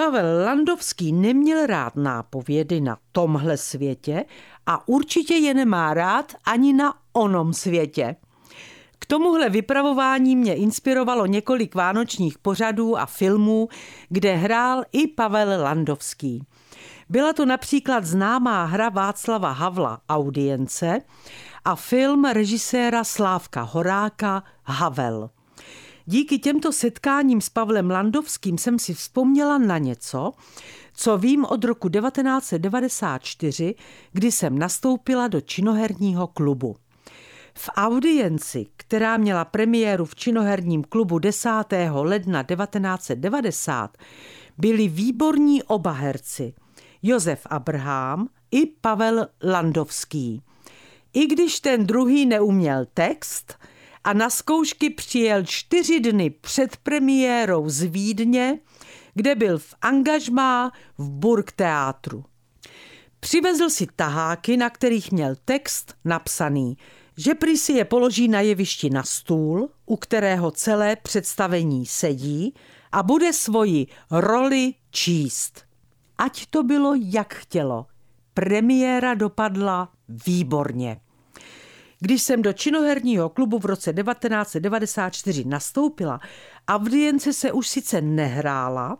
Pavel Landovský neměl rád nápovědy na tomhle světě a určitě je nemá rád ani na onom světě. K tomuhle vypravování mě inspirovalo několik vánočních pořadů a filmů, kde hrál i Pavel Landovský. Byla to například známá hra Václava Havla Audience a film režiséra Slávka Horáka Havel. Díky těmto setkáním s Pavlem Landovským jsem si vzpomněla na něco, co vím od roku 1994, kdy jsem nastoupila do činoherního klubu. V audienci, která měla premiéru v činoherním klubu 10. ledna 1990, byli výborní oba herci Josef Abraham i Pavel Landovský. I když ten druhý neuměl text a na zkoušky přijel čtyři dny před premiérou z Vídně, kde byl v angažmá v Burgteátru. Přivezl si taháky, na kterých měl text napsaný, že prý si je položí na jevišti na stůl, u kterého celé představení sedí a bude svoji roli číst. Ať to bylo jak chtělo. Premiéra dopadla výborně. Když jsem do činoherního klubu v roce 1994 nastoupila, audience se už sice nehrála,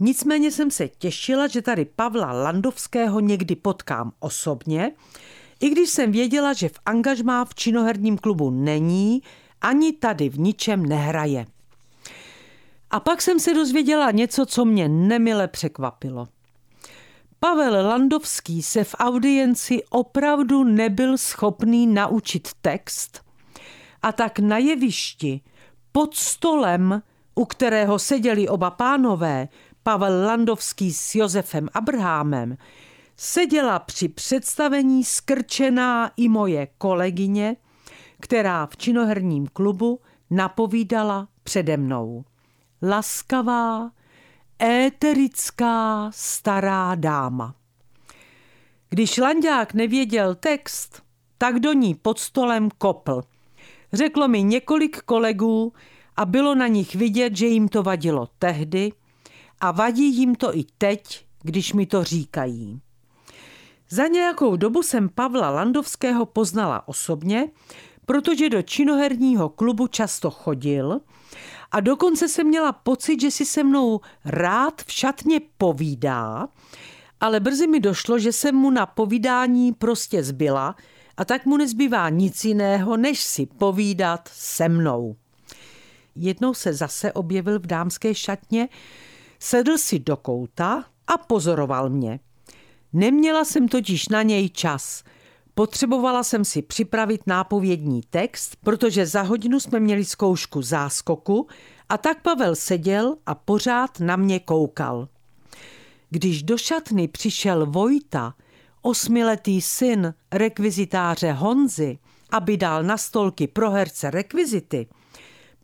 nicméně jsem se těšila, že tady Pavla Landovského někdy potkám osobně, i když jsem věděla, že v angažmá v činoherním klubu není, ani tady v ničem nehraje. A pak jsem se dozvěděla něco, co mě nemile překvapilo. Pavel Landovský se v audienci opravdu nebyl schopný naučit text a tak na jevišti pod stolem, u kterého seděli oba pánové, Pavel Landovský s Josefem Abrahamem, seděla při představení skrčená i moje kolegyně, která v činoherním klubu napovídala přede mnou. Laskavá, éterická stará dáma. Když Landák nevěděl text, tak do ní pod stolem kopl. Řeklo mi několik kolegů a bylo na nich vidět, že jim to vadilo tehdy a vadí jim to i teď, když mi to říkají. Za nějakou dobu jsem Pavla Landovského poznala osobně, protože do činoherního klubu často chodil a dokonce jsem měla pocit, že si se mnou rád v šatně povídá, ale brzy mi došlo, že jsem mu na povídání prostě zbyla a tak mu nezbývá nic jiného, než si povídat se mnou. Jednou se zase objevil v dámské šatně, sedl si do kouta a pozoroval mě. Neměla jsem totiž na něj čas – Potřebovala jsem si připravit nápovědní text, protože za hodinu jsme měli zkoušku záskoku a tak Pavel seděl a pořád na mě koukal. Když do šatny přišel Vojta, osmiletý syn rekvizitáře Honzy, aby dal na stolky pro herce rekvizity,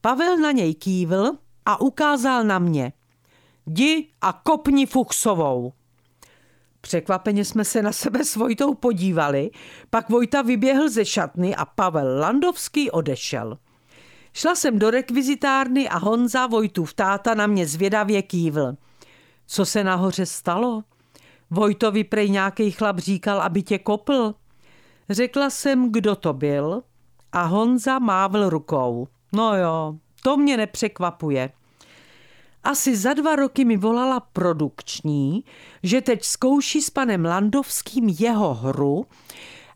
Pavel na něj kývl a ukázal na mě. Jdi a kopni Fuchsovou. Překvapeně jsme se na sebe s Vojtou podívali, pak Vojta vyběhl ze šatny a Pavel Landovský odešel. Šla jsem do rekvizitárny a Honza Vojtův táta na mě zvědavě kývl. Co se nahoře stalo? Vojtovi prej nějaký chlap říkal, aby tě kopl. Řekla jsem, kdo to byl a Honza mávl rukou. No jo, to mě nepřekvapuje. Asi za dva roky mi volala produkční, že teď zkouší s panem Landovským jeho hru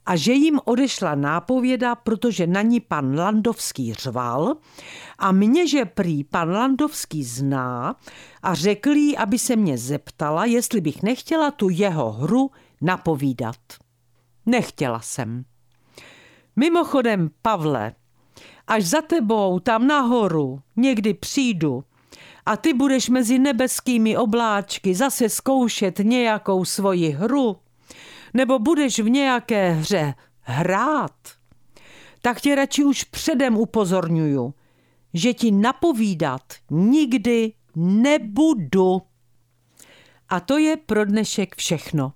a že jim odešla nápověda, protože na ní pan Landovský řval a mě, že prý pan Landovský zná a řekl jí, aby se mě zeptala, jestli bych nechtěla tu jeho hru napovídat. Nechtěla jsem. Mimochodem, Pavle, až za tebou tam nahoru někdy přijdu, a ty budeš mezi nebeskými obláčky zase zkoušet nějakou svoji hru, nebo budeš v nějaké hře hrát, tak tě radši už předem upozorňuju, že ti napovídat nikdy nebudu. A to je pro dnešek všechno.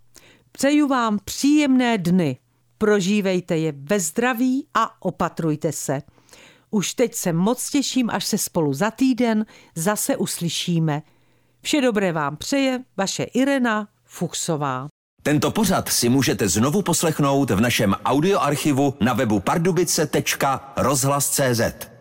Přeju vám příjemné dny. Prožívejte je ve zdraví a opatrujte se. Už teď se moc těším, až se spolu za týden zase uslyšíme. Vše dobré vám přeje vaše Irena Fuchsová. Tento pořad si můžete znovu poslechnout v našem audioarchivu na webu pardubice.rozhlas.cz.